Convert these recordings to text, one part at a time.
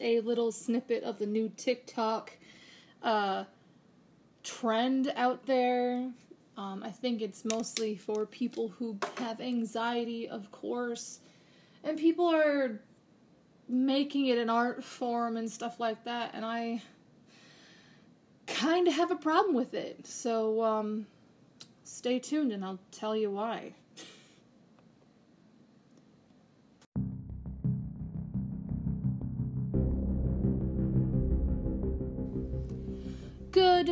a little snippet of the new TikTok uh, trend out there. Um, I think it's mostly for people who have anxiety, of course, and people are making it an art form and stuff like that, and I kind of have a problem with it. So, um, stay tuned and I'll tell you why.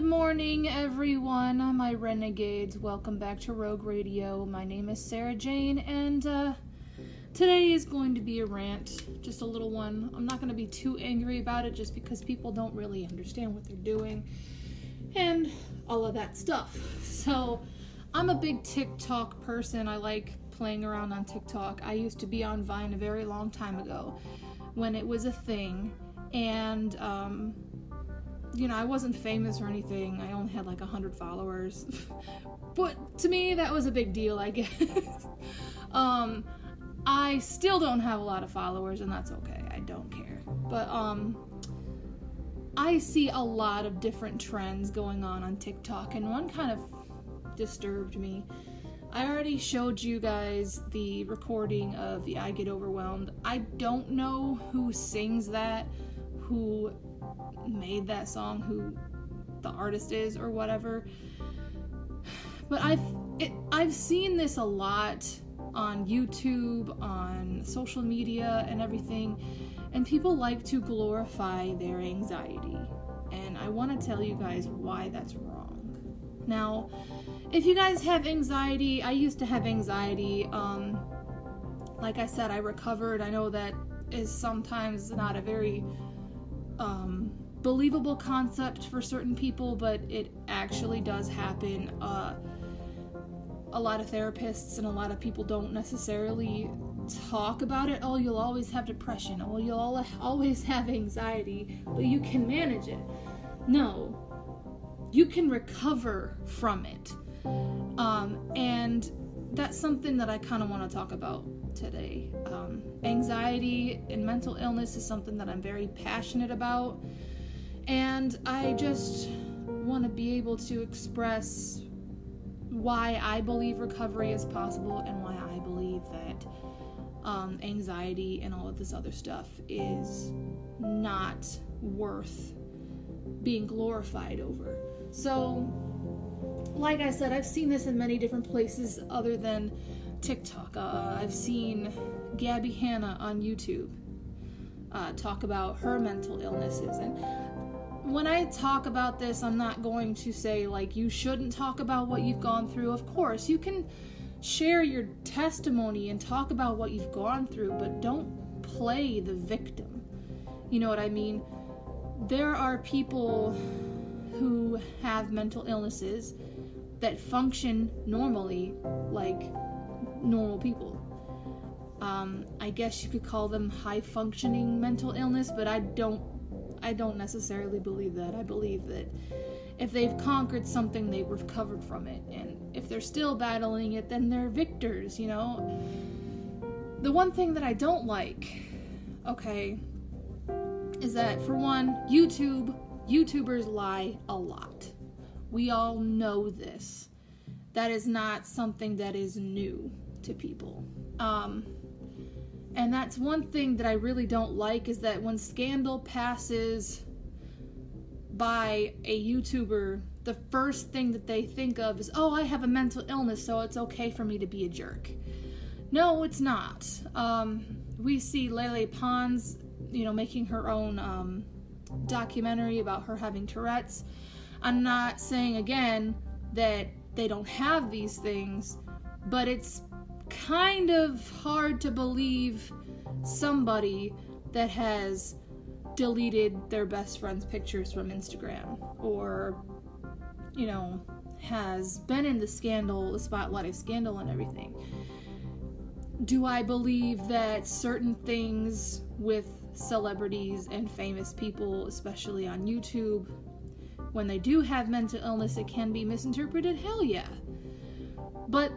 Good morning, everyone, my renegades. Welcome back to Rogue Radio. My name is Sarah Jane, and uh, today is going to be a rant, just a little one. I'm not going to be too angry about it just because people don't really understand what they're doing and all of that stuff. So, I'm a big TikTok person. I like playing around on TikTok. I used to be on Vine a very long time ago when it was a thing, and um, you know, I wasn't famous or anything. I only had like 100 followers. but to me, that was a big deal, I guess. um, I still don't have a lot of followers, and that's okay. I don't care. But, um, I see a lot of different trends going on on TikTok, and one kind of disturbed me. I already showed you guys the recording of the I Get Overwhelmed. I don't know who sings that, who made that song, who the artist is or whatever. But I've it, I've seen this a lot on YouTube, on social media, and everything, and people like to glorify their anxiety. And I want to tell you guys why that's wrong. Now, if you guys have anxiety, I used to have anxiety. Um, like I said, I recovered. I know that is sometimes not a very um, believable concept for certain people, but it actually does happen. Uh, a lot of therapists and a lot of people don't necessarily talk about it. Oh, you'll always have depression. Oh, you'll always have anxiety, but you can manage it. No, you can recover from it. Um, and that's something that I kind of want to talk about today. Um, anxiety and mental illness is something that I'm very passionate about. And I just want to be able to express why I believe recovery is possible and why I believe that um, anxiety and all of this other stuff is not worth being glorified over. So, like I said, I've seen this in many different places other than TikTok. Uh, I've seen Gabbie Hanna on YouTube uh, talk about her mental illnesses. And when I talk about this, I'm not going to say, like, you shouldn't talk about what you've gone through. Of course, you can share your testimony and talk about what you've gone through, but don't play the victim. You know what I mean? There are people who have mental illnesses that function normally like normal people. Um, I guess you could call them high functioning mental illness, but I don't I don't necessarily believe that. I believe that if they've conquered something, they've recovered from it. And if they're still battling it, then they're victors, you know? The one thing that I don't like, okay, is that for one, YouTube, YouTubers lie a lot. We all know this. That is not something that is new to people. Um, and that's one thing that I really don't like is that when scandal passes by a YouTuber, the first thing that they think of is, oh, I have a mental illness, so it's okay for me to be a jerk. No, it's not. Um, we see Lele Pons, you know, making her own um, documentary about her having Tourette's. I'm not saying again that they don't have these things, but it's kind of hard to believe somebody that has deleted their best friend's pictures from Instagram or, you know, has been in the scandal, the spotlight of scandal and everything. Do I believe that certain things with celebrities and famous people, especially on YouTube, when they do have mental illness, it can be misinterpreted? Hell yeah. But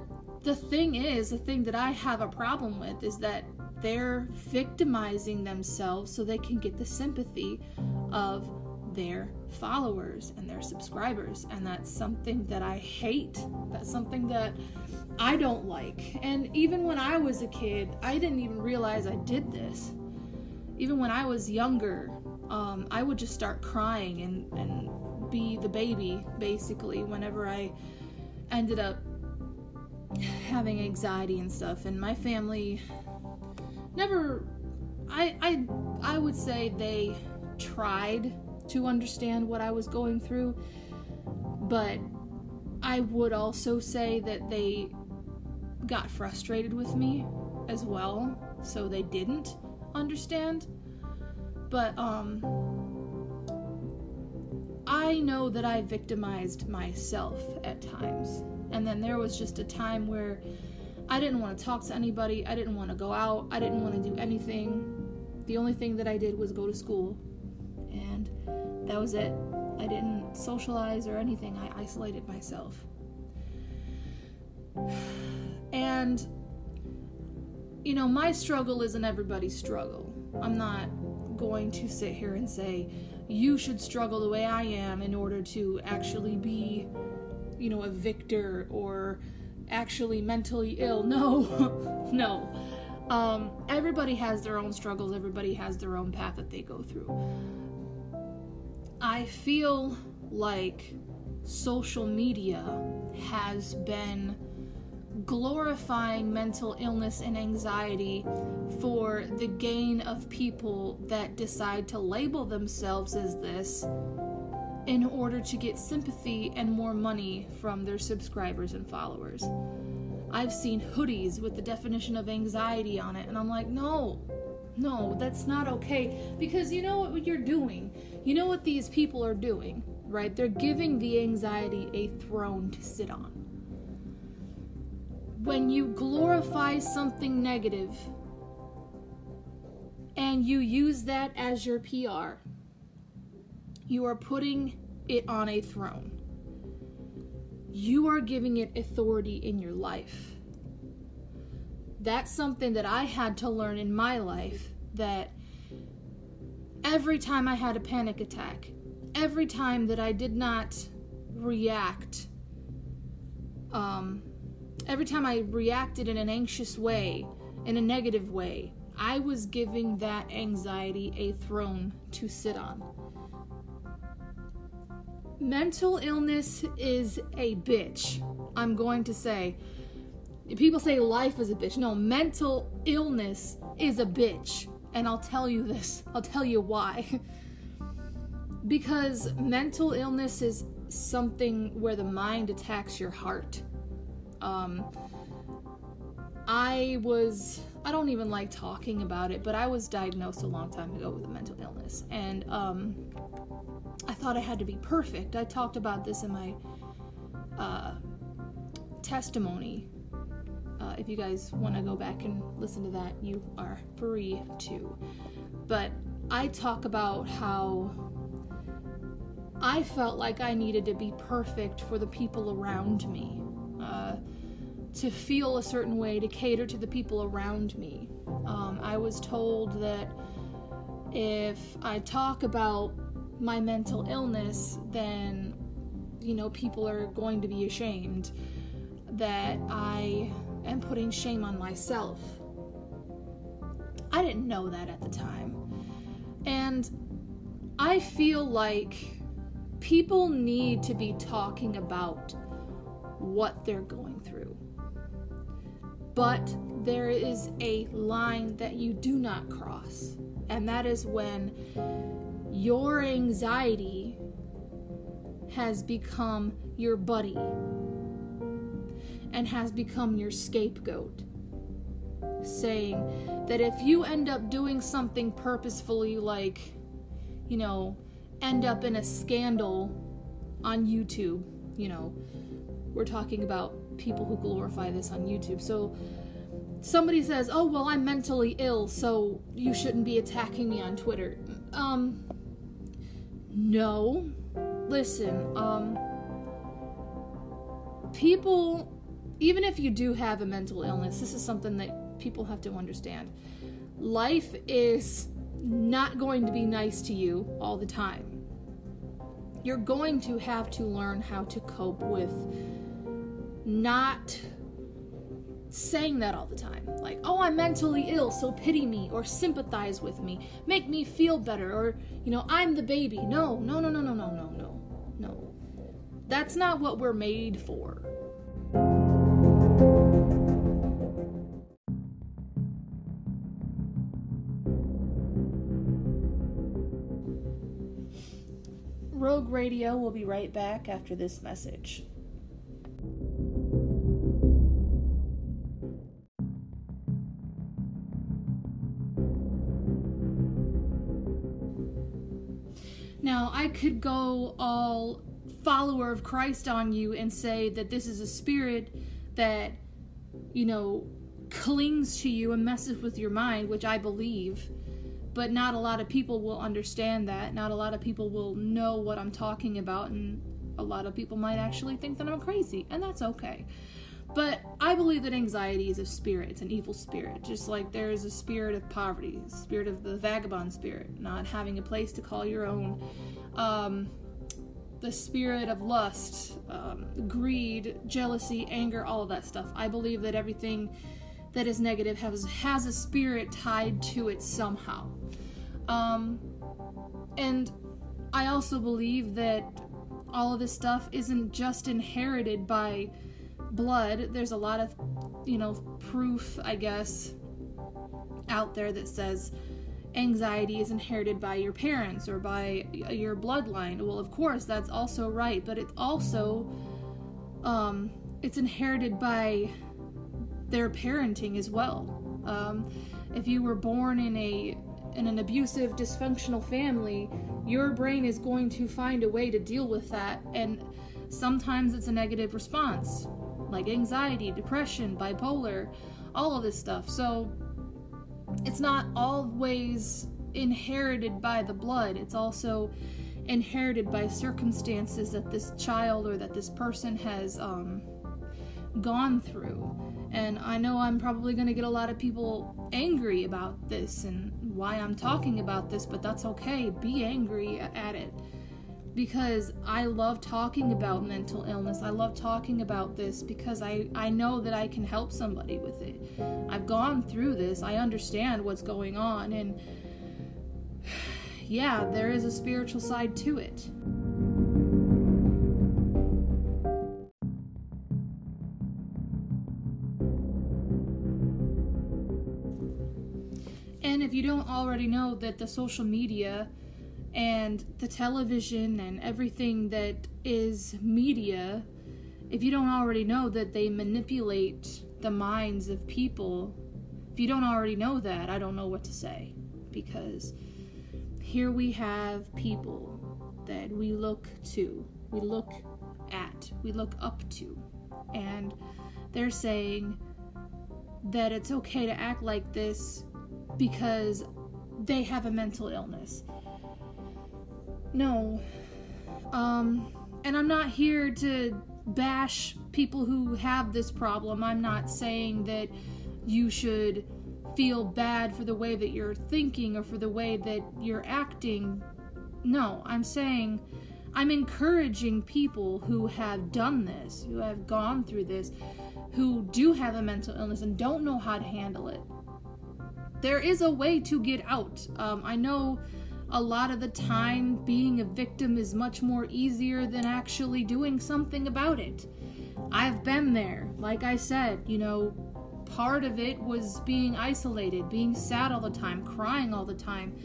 the thing is, the thing that I have a problem with is that they're victimizing themselves so they can get the sympathy of their followers and their subscribers. And that's something that I hate. That's something that I don't like. And even when I was a kid, I didn't even realize I did this. Even when I was younger, um, I would just start crying and, and be the baby, basically, whenever I ended up having anxiety and stuff. And my family never, I, I, I would say they tried to understand what I was going through, but I would also say that they got frustrated with me as well, so they didn't understand. But, um, I know that I victimized myself at times. And then there was just a time where I didn't want to talk to anybody, I didn't want to go out, I didn't want to do anything. The only thing that I did was go to school. And that was it. I didn't socialize or anything, I isolated myself. And, you know, my struggle isn't everybody's struggle. I'm not going to sit here and say, you should struggle the way I am in order to actually be, you know, a victor or actually mentally ill. No, no. Um, everybody has their own struggles, everybody has their own path that they go through. I feel like social media has been glorifying mental illness and anxiety for the gain of people that decide to label themselves as this in order to get sympathy and more money from their subscribers and followers. I've seen hoodies with the definition of anxiety on it, and I'm like, no, no, that's not okay. Because you know what you're doing? You know what these people are doing, right? They're giving the anxiety a throne to sit on when you glorify something negative and you use that as your PR, you are putting it on a throne. You are giving it authority in your life. That's something that I had to learn in my life that every time I had a panic attack, every time that I did not react um, every time I reacted in an anxious way, in a negative way, I was giving that anxiety a throne to sit on. Mental illness is a bitch. I'm going to say. People say life is a bitch. No, mental illness is a bitch. And I'll tell you this. I'll tell you why. because mental illness is something where the mind attacks your heart. Um, I was, I don't even like talking about it, but I was diagnosed a long time ago with a mental illness. And um, I thought I had to be perfect. I talked about this in my uh, testimony. Uh, if you guys want to go back and listen to that, you are free to. But I talk about how I felt like I needed to be perfect for the people around me uh, to feel a certain way, to cater to the people around me. Um, I was told that if I talk about my mental illness, then, you know, people are going to be ashamed that I am putting shame on myself. I didn't know that at the time. And I feel like people need to be talking about what they're going through. But there is a line that you do not cross, and that is when your anxiety has become your buddy and has become your scapegoat. Saying that if you end up doing something purposefully, like, you know, end up in a scandal on YouTube, you know, we're talking about people who glorify this on YouTube. So somebody says, "Oh, well, I'm mentally ill, so you shouldn't be attacking me on Twitter." Um no. Listen, um people even if you do have a mental illness, this is something that people have to understand. life is not going to be nice to you all the time. You're going to have to learn how to cope with not saying that all the time. Like, oh, I'm mentally ill, so pity me or sympathize with me, make me feel better, or, you know, I'm the baby. No, no, no, no, no, no, no, no, no. That's not what we're made for. Rogue Radio will be right back after this message. Now, I could go all follower of Christ on you and say that this is a spirit that, you know, clings to you and messes with your mind, which I believe. But not a lot of people will understand that. Not a lot of people will know what I'm talking about. And a lot of people might actually think that I'm crazy. And that's okay. But I believe that anxiety is a spirit, it's an evil spirit. Just like there is a spirit of poverty, spirit of the vagabond spirit, not having a place to call your own. Um, the spirit of lust, um, greed, jealousy, anger, all of that stuff. I believe that everything that is negative has has a spirit tied to it somehow. Um, and I also believe that all of this stuff isn't just inherited by blood, there's a lot of, you know, proof, I guess, out there that says anxiety is inherited by your parents or by your bloodline. Well, of course, that's also right, but it's also um, it's inherited by their parenting as well. Um, if you were born in a in an abusive, dysfunctional family, your brain is going to find a way to deal with that, and sometimes it's a negative response like anxiety, depression, bipolar, all of this stuff. So it's not always inherited by the blood, it's also inherited by circumstances that this child or that this person has um, gone through. And I know I'm probably going to get a lot of people angry about this and why I'm talking about this, but that's okay. Be angry at it because I love talking about mental illness. I love talking about this because I, I know that I can help somebody with it. I've gone through this, I understand what's going on, and yeah, there is a spiritual side to it. And if you don't already know that the social media and the television and everything that is media, if you don't already know that they manipulate the minds of people, if you don't already know that, I don't know what to say. Because here we have people that we look to, we look at, we look up to, and they're saying that it's okay to act like this because they have a mental illness. No. Um, and I'm not here to bash people who have this problem. I'm not saying that you should feel bad for the way that you're thinking or for the way that you're acting. No, I'm saying I'm encouraging people who have done this, who have gone through this, who do have a mental illness and don't know how to handle it. There is a way to get out. Um, I know a lot of the time being a victim is much more easier than actually doing something about it. I've been there. Like I said, you know, part of it was being isolated, being sad all the time, crying all the time,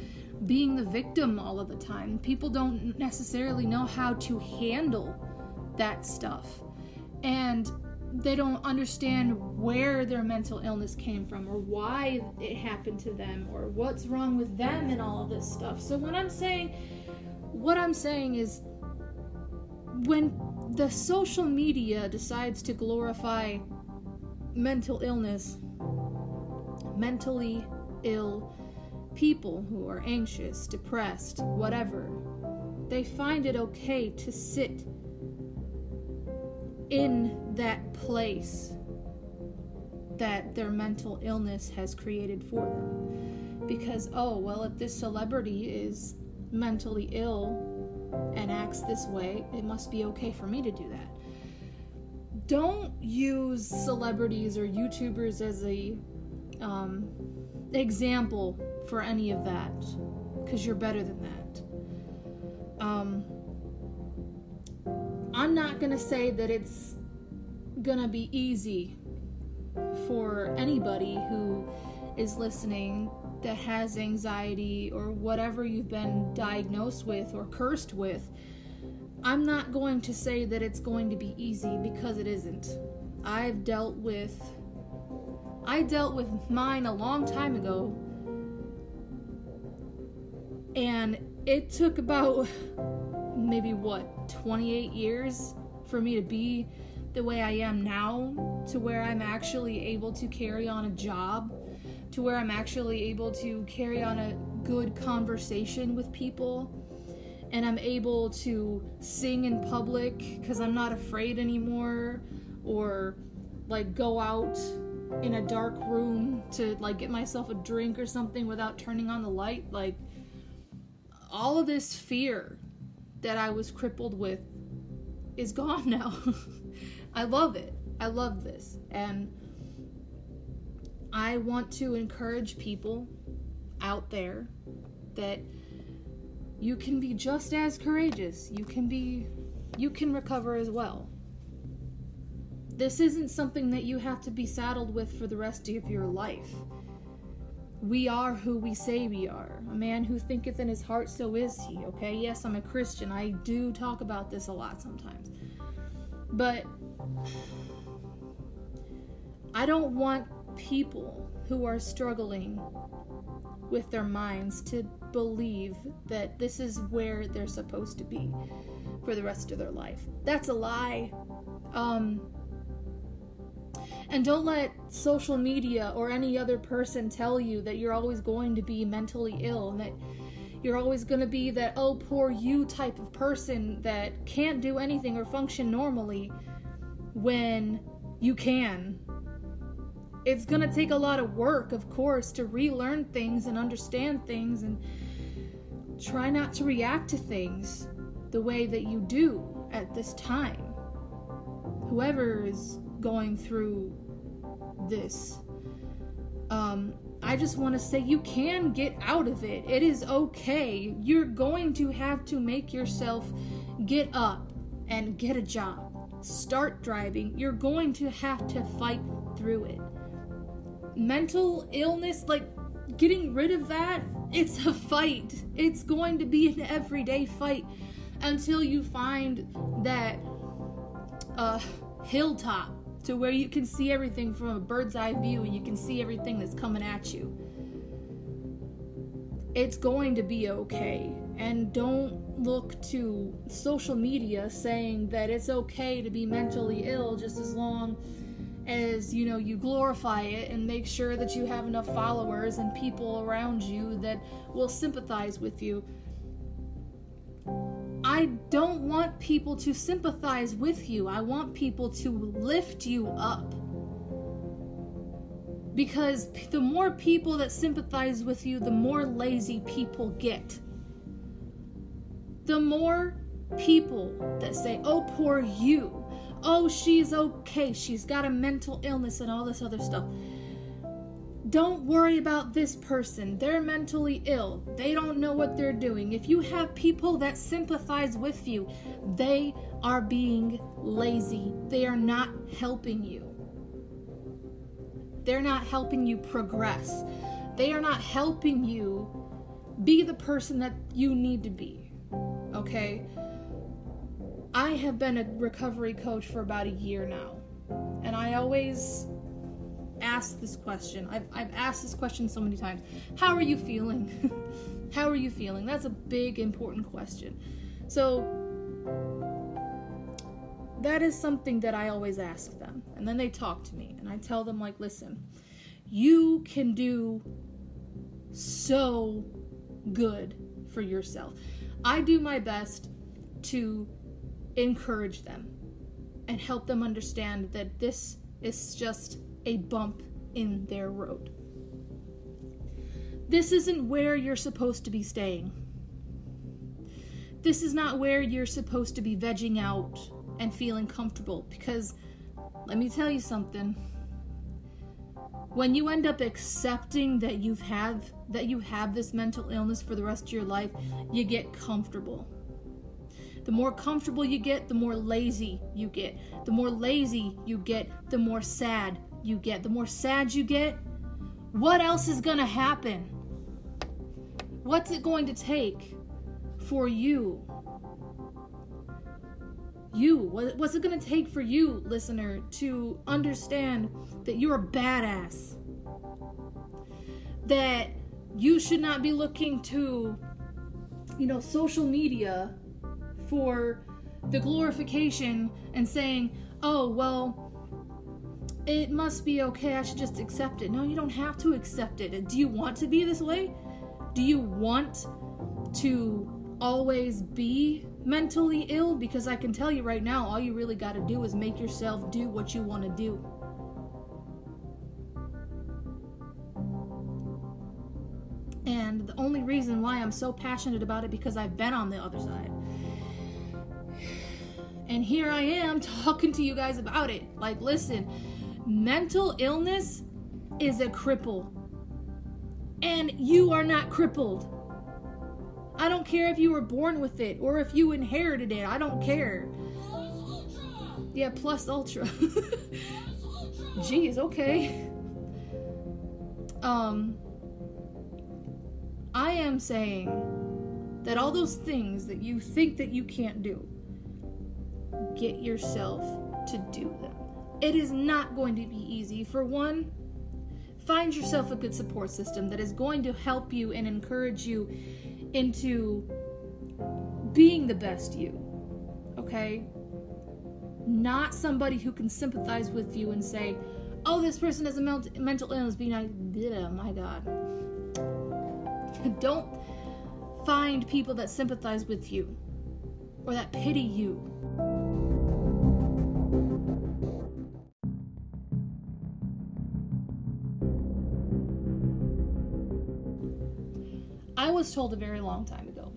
being the victim all of the time. People don't necessarily know how to handle that stuff. And they don't understand where their mental illness came from or why it happened to them or what's wrong with them and all of this stuff. So when I'm saying what I'm saying is when the social media decides to glorify mental illness, mentally ill people who are anxious, depressed, whatever, they find it okay to sit in that place that their mental illness has created for them. because, oh, well, if this celebrity is mentally ill and acts this way, it must be okay for me to do that. Don't use celebrities or YouTubers as a um, example for any of that because you're better than that. Um, I'm not gonna say that it's gonna be easy for anybody who is listening that has anxiety or whatever you've been diagnosed with or cursed with. I'm not going to say that it's going to be easy because it isn't. I've dealt with I dealt with mine a long time ago. And it took about maybe what, 28 years for me to be the way I am now, to where I'm actually able to carry on a job, to where I'm actually able to carry on a good conversation with people, and I'm able to sing in public because I'm not afraid anymore, or like go out in a dark room to like get myself a drink or something without turning on the light like all of this fear that I was crippled with is gone now. I love it. I love this. And I want to encourage people out there that you can be just as courageous. You can be you can recover as well. This isn't something that you have to be saddled with for the rest of your life. We are who we say we are. A man who thinketh in his heart, so is he. Okay, yes, I'm a Christian. I do talk about this a lot sometimes. But I don't want people who are struggling with their minds to believe that this is where they're supposed to be for the rest of their life. That's a lie. Um, and don't let social media or any other person tell you that you're always going to be mentally ill and that you're always going to be that, oh, poor you type of person that can't do anything or function normally when you can. It's going to take a lot of work, of course, to relearn things and understand things and try not to react to things the way that you do at this time. Whoever is going through this. Um, I just want to say you can get out of it. It is okay. You're going to have to make yourself get up and get a job. Start driving. You're going to have to fight through it. Mental illness, like getting rid of that, it's a fight. It's going to be an everyday fight until you find that uh, hilltop to where you can see everything from a bird's eye view and you can see everything that's coming at you. It's going to be okay. And don't look to social media saying that it's okay to be mentally ill just as long as you know you glorify it and make sure that you have enough followers and people around you that will sympathize with you I don't want people to sympathize with you. I want people to lift you up. Because the more people that sympathize with you, the more lazy people get. The more people that say, oh, poor you. Oh, she's okay. She's got a mental illness and all this other stuff. Don't worry about this person. They're mentally ill. They don't know what they're doing. If you have people that sympathize with you, they are being lazy. They are not helping you. They're not helping you progress. They are not helping you be the person that you need to be. Okay? I have been a recovery coach for about a year now. And I always asked this question. I've, I've asked this question so many times. How are you feeling? How are you feeling? That's a big, important question. So, that is something that I always ask them. And then they talk to me, and I tell them, like, listen, you can do so good for yourself. I do my best to encourage them and help them understand that this is just a bump in their road. This isn't where you're supposed to be staying. This is not where you're supposed to be vegging out and feeling comfortable because let me tell you something. When you end up accepting that you've that you have this mental illness for the rest of your life, you get comfortable. The more comfortable you get, the more lazy you get. The more lazy you get, the more sad you get. The more sad you get, what else is going to happen? What's it going to take for you? You, what's it going to take for you, listener, to understand that you're a badass? That you should not be looking to, you know, social media for the glorification and saying, oh, well, it must be okay. I should just accept it. No, you don't have to accept it. Do you want to be this way? Do you want to always be mentally ill? Because I can tell you right now, all you really got to do is make yourself do what you want to do. And the only reason why I'm so passionate about it because I've been on the other side. And here I am talking to you guys about it. Like, listen, mental illness is a cripple. And you are not crippled. I don't care if you were born with it or if you inherited it. I don't care. Yeah, plus ultra. Jeez, okay. Um I am saying that all those things that you think that you can't do, get yourself to do them. It is not going to be easy. For one, find yourself a good support system that is going to help you and encourage you into being the best you. Okay? Not somebody who can sympathize with you and say, oh, this person has a mental illness, being like, oh my God. Don't find people that sympathize with you or that pity you. Was told a very long time ago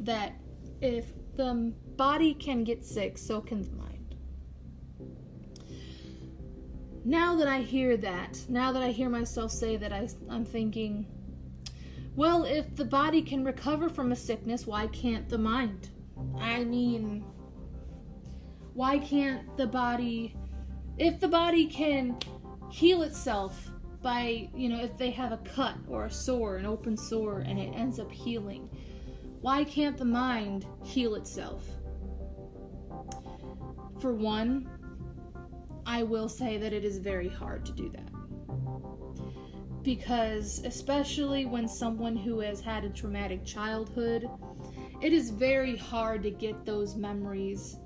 that if the body can get sick, so can the mind. Now that I hear that, now that I hear myself say that, I, I'm thinking, well, if the body can recover from a sickness, why can't the mind? I mean, why can't the body, if the body can heal itself by, you know, if they have a cut or a sore, an open sore, and it ends up healing, why can't the mind heal itself? For one, I will say that it is very hard to do that. Because, especially when someone who has had a traumatic childhood, it is very hard to get those memories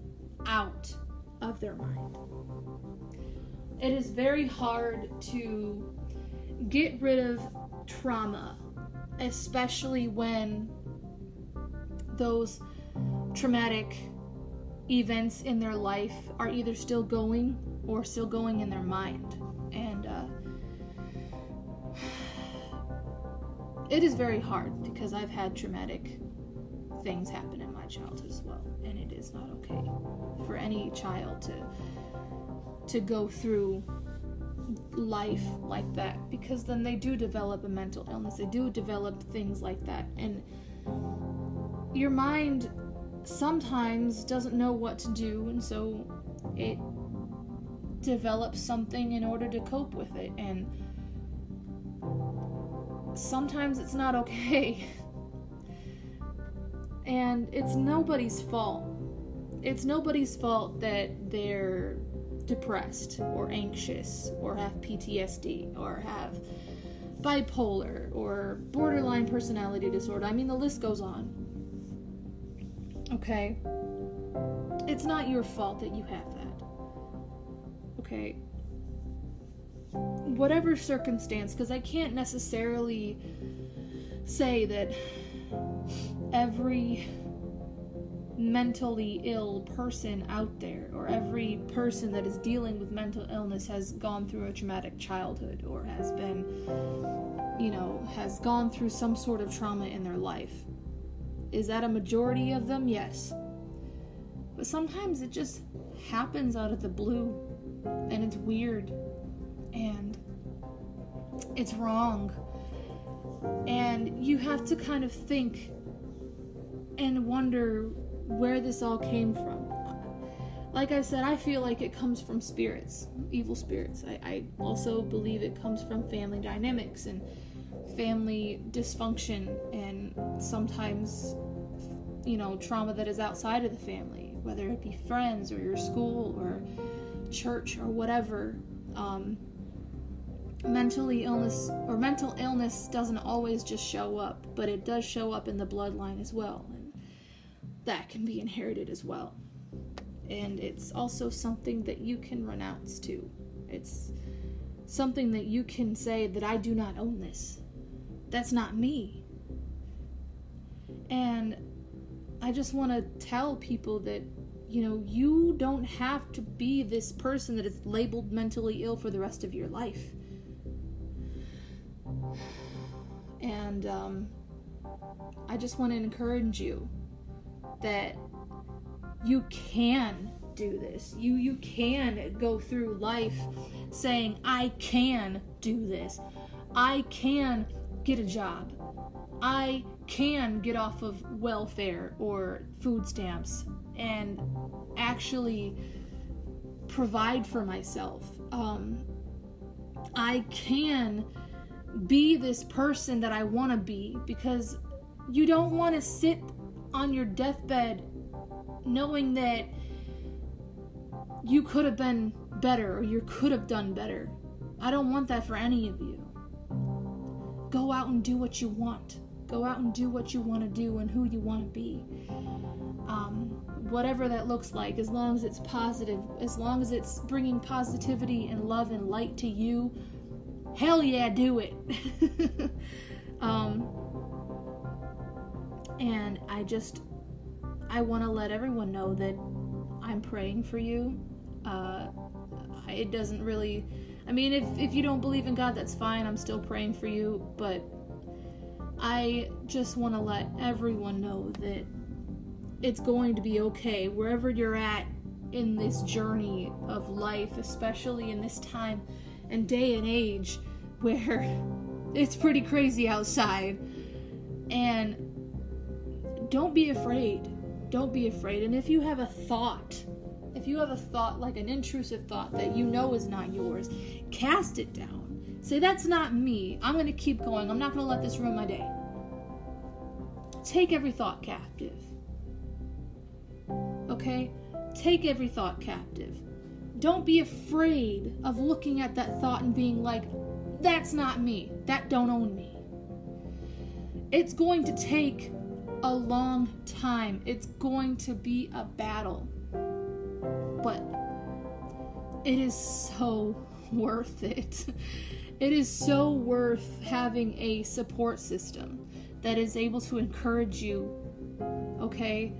out of their mind. It is very hard to get rid of trauma, especially when those traumatic events in their life are either still going or still going in their mind. And uh, it is very hard because I've had traumatic things happen in my childhood as well, and it is not okay for any child to to go through life like that because then they do develop a mental illness. They do develop things like that, and your mind sometimes doesn't know what to do, and so it develops something in order to cope with it, and sometimes it's not okay. And it's nobody's fault. It's nobody's fault that they're depressed or anxious or have PTSD or have bipolar or borderline personality disorder. I mean, the list goes on. Okay? It's not your fault that you have that. Okay? Whatever circumstance, because I can't necessarily say that every mentally ill person out there, or every person that is dealing with mental illness has gone through a traumatic childhood or has been, you know, has gone through some sort of trauma in their life. Is that a majority of them? Yes. But sometimes it just happens out of the blue and it's weird and it's wrong. And you have to kind of think and wonder where this all came from. Like I said, I feel like it comes from spirits, evil spirits. I, I also believe it comes from family dynamics and family dysfunction and sometimes, you know, trauma that is outside of the family, whether it be friends or your school or church or whatever. Um, mentally illness or mental illness doesn't always just show up, but it does show up in the bloodline as well that can be inherited as well. And it's also something that you can renounce too. It's something that you can say that I do not own this. That's not me. And I just want to tell people that, you know, you don't have to be this person that is labeled mentally ill for the rest of your life. And um, I just want to encourage you that you can do this. You you can go through life saying I can do this. I can get a job. I can get off of welfare or food stamps and actually provide for myself. Um, I can be this person that I want to be because you don't want to sit on your deathbed knowing that you could have been better or you could have done better. I don't want that for any of you. Go out and do what you want. Go out and do what you want to do and who you want to be. Um, whatever that looks like, as long as it's positive, as long as it's bringing positivity and love and light to you, hell yeah, do it. um, and I just, I want to let everyone know that I'm praying for you. Uh, it doesn't really, I mean, if, if you don't believe in God, that's fine. I'm still praying for you. But I just want to let everyone know that it's going to be okay wherever you're at in this journey of life, especially in this time and day and age where it's pretty crazy outside. And don't be afraid. Don't be afraid. And if you have a thought, if you have a thought like an intrusive thought that you know is not yours, cast it down. Say, that's not me. I'm going to keep going. I'm not going to let this ruin my day. Take every thought captive. Okay? Take every thought captive. Don't be afraid of looking at that thought and being like, that's not me. That don't own me. It's going to take a long time. It's going to be a battle. But it is so worth it. It is so worth having a support system that is able to encourage you. Okay?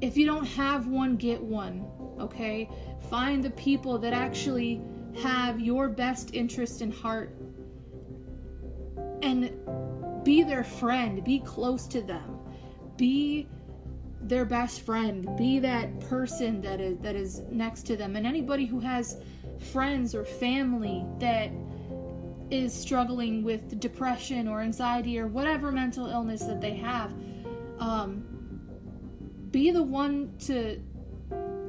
If you don't have one, get one. Okay? Find the people that actually have your best interest in heart and be their friend, be close to them be their best friend be that person that is that is next to them. And anybody who has friends or family that is struggling with depression or anxiety or whatever mental illness that they have um, be the one to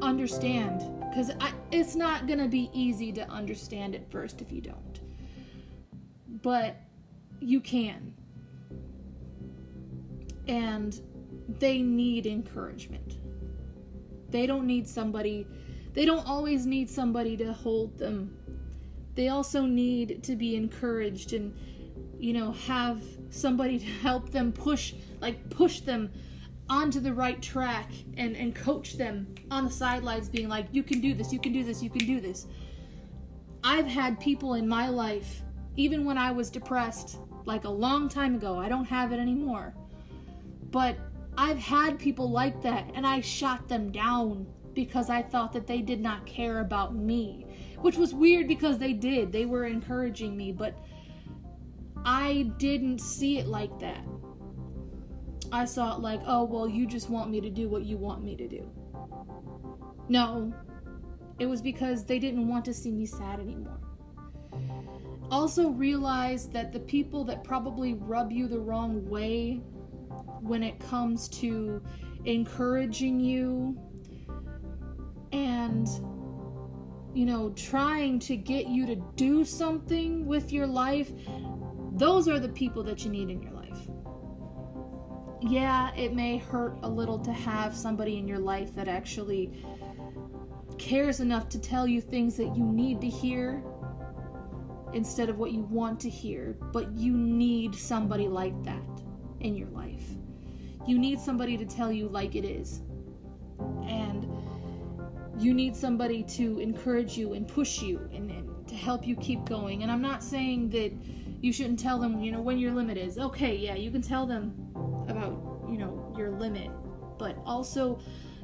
understand. Because it's not going to be easy to understand at first if you don't. But you can. And they need encouragement. They don't need somebody, they don't always need somebody to hold them. They also need to be encouraged and, you know, have somebody to help them push, like, push them onto the right track and, and coach them on the sidelines, being like, you can do this, you can do this, you can do this. I've had people in my life, even when I was depressed, like a long time ago, I don't have it anymore. But I've had people like that and I shot them down because I thought that they did not care about me, which was weird because they did. They were encouraging me, but I didn't see it like that. I saw it like, oh, well, you just want me to do what you want me to do. No, it was because they didn't want to see me sad anymore. Also, realize that the people that probably rub you the wrong way when it comes to encouraging you and, you know, trying to get you to do something with your life, those are the people that you need in your life yeah, it may hurt a little to have somebody in your life that actually cares enough to tell you things that you need to hear instead of what you want to hear, but you need somebody like that in your life. You need somebody to tell you like it is. And you need somebody to encourage you and push you and, and to help you keep going. And I'm not saying that you shouldn't tell them, you know, when your limit is. Okay, yeah, you can tell them about, you know, your limit, but also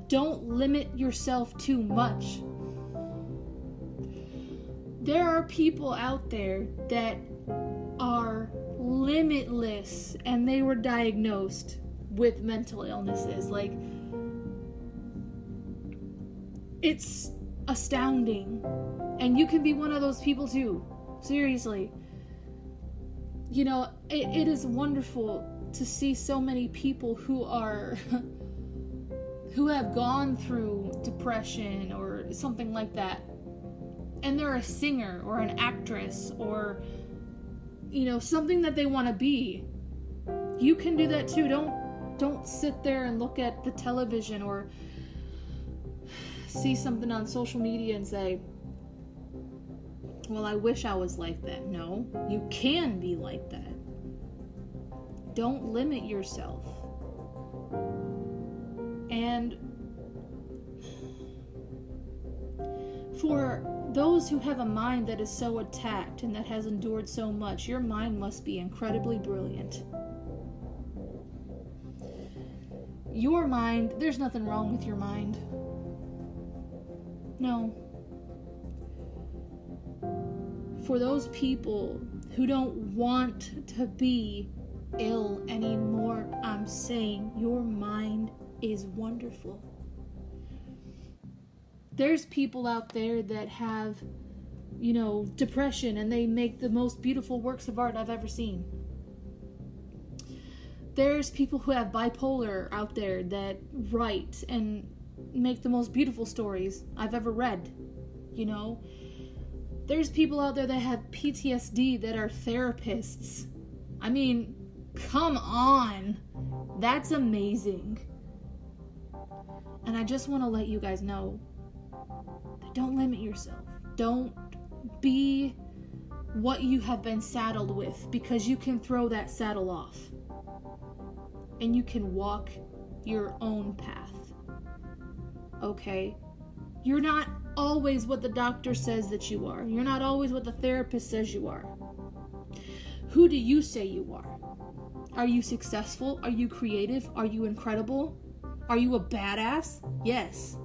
don't limit yourself too much. There are people out there that are limitless and they were diagnosed with mental illnesses. Like, it's astounding. And you can be one of those people too. Seriously. You know, it, it is wonderful to see so many people who are who have gone through depression or something like that and they're a singer or an actress or you know something that they want to be you can do that too don't don't sit there and look at the television or see something on social media and say well i wish i was like that no you can be like that don't limit yourself. And for those who have a mind that is so attacked and that has endured so much, your mind must be incredibly brilliant. Your mind, there's nothing wrong with your mind. No. For those people who don't want to be ill anymore. I'm saying your mind is wonderful. There's people out there that have, you know, depression and they make the most beautiful works of art I've ever seen. There's people who have bipolar out there that write and make the most beautiful stories I've ever read, you know. There's people out there that have PTSD that are therapists. I mean, Come on. That's amazing. And I just want to let you guys know that don't limit yourself. Don't be what you have been saddled with because you can throw that saddle off and you can walk your own path. Okay? You're not always what the doctor says that you are. You're not always what the therapist says you are. Who do you say you are? Are you successful? Are you creative? Are you incredible? Are you a badass? Yes.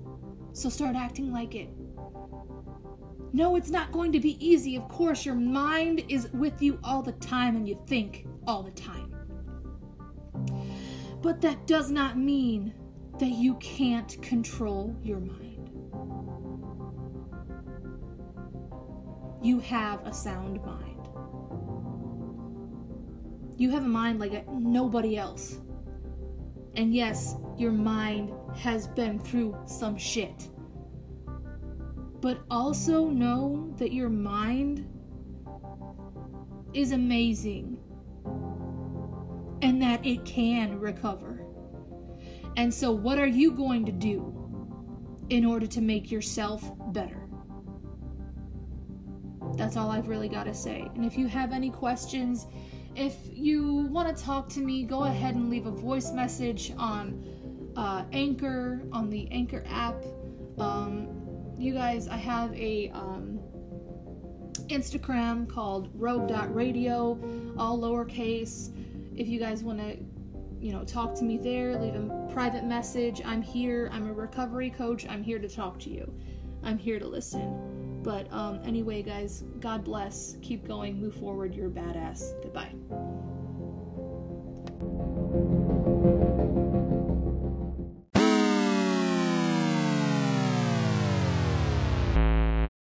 So start acting like it. No, it's not going to be easy. Of course, your mind is with you all the time and you think all the time. But that does not mean that you can't control your mind. You have a sound mind. You have a mind like nobody else. And yes, your mind has been through some shit. But also know that your mind is amazing and that it can recover. And so, what are you going to do in order to make yourself better? That's all I've really got to say. And if you have any questions, if you want to talk to me, go ahead and leave a voice message on uh, Anchor, on the Anchor app. Um, you guys, I have a um, Instagram called rogue.radio, all lowercase. If you guys want to you know, talk to me there, leave a private message. I'm here. I'm a recovery coach. I'm here to talk to you. I'm here to listen. But um, anyway, guys, God bless. Keep going. Move forward. You're a badass. Goodbye.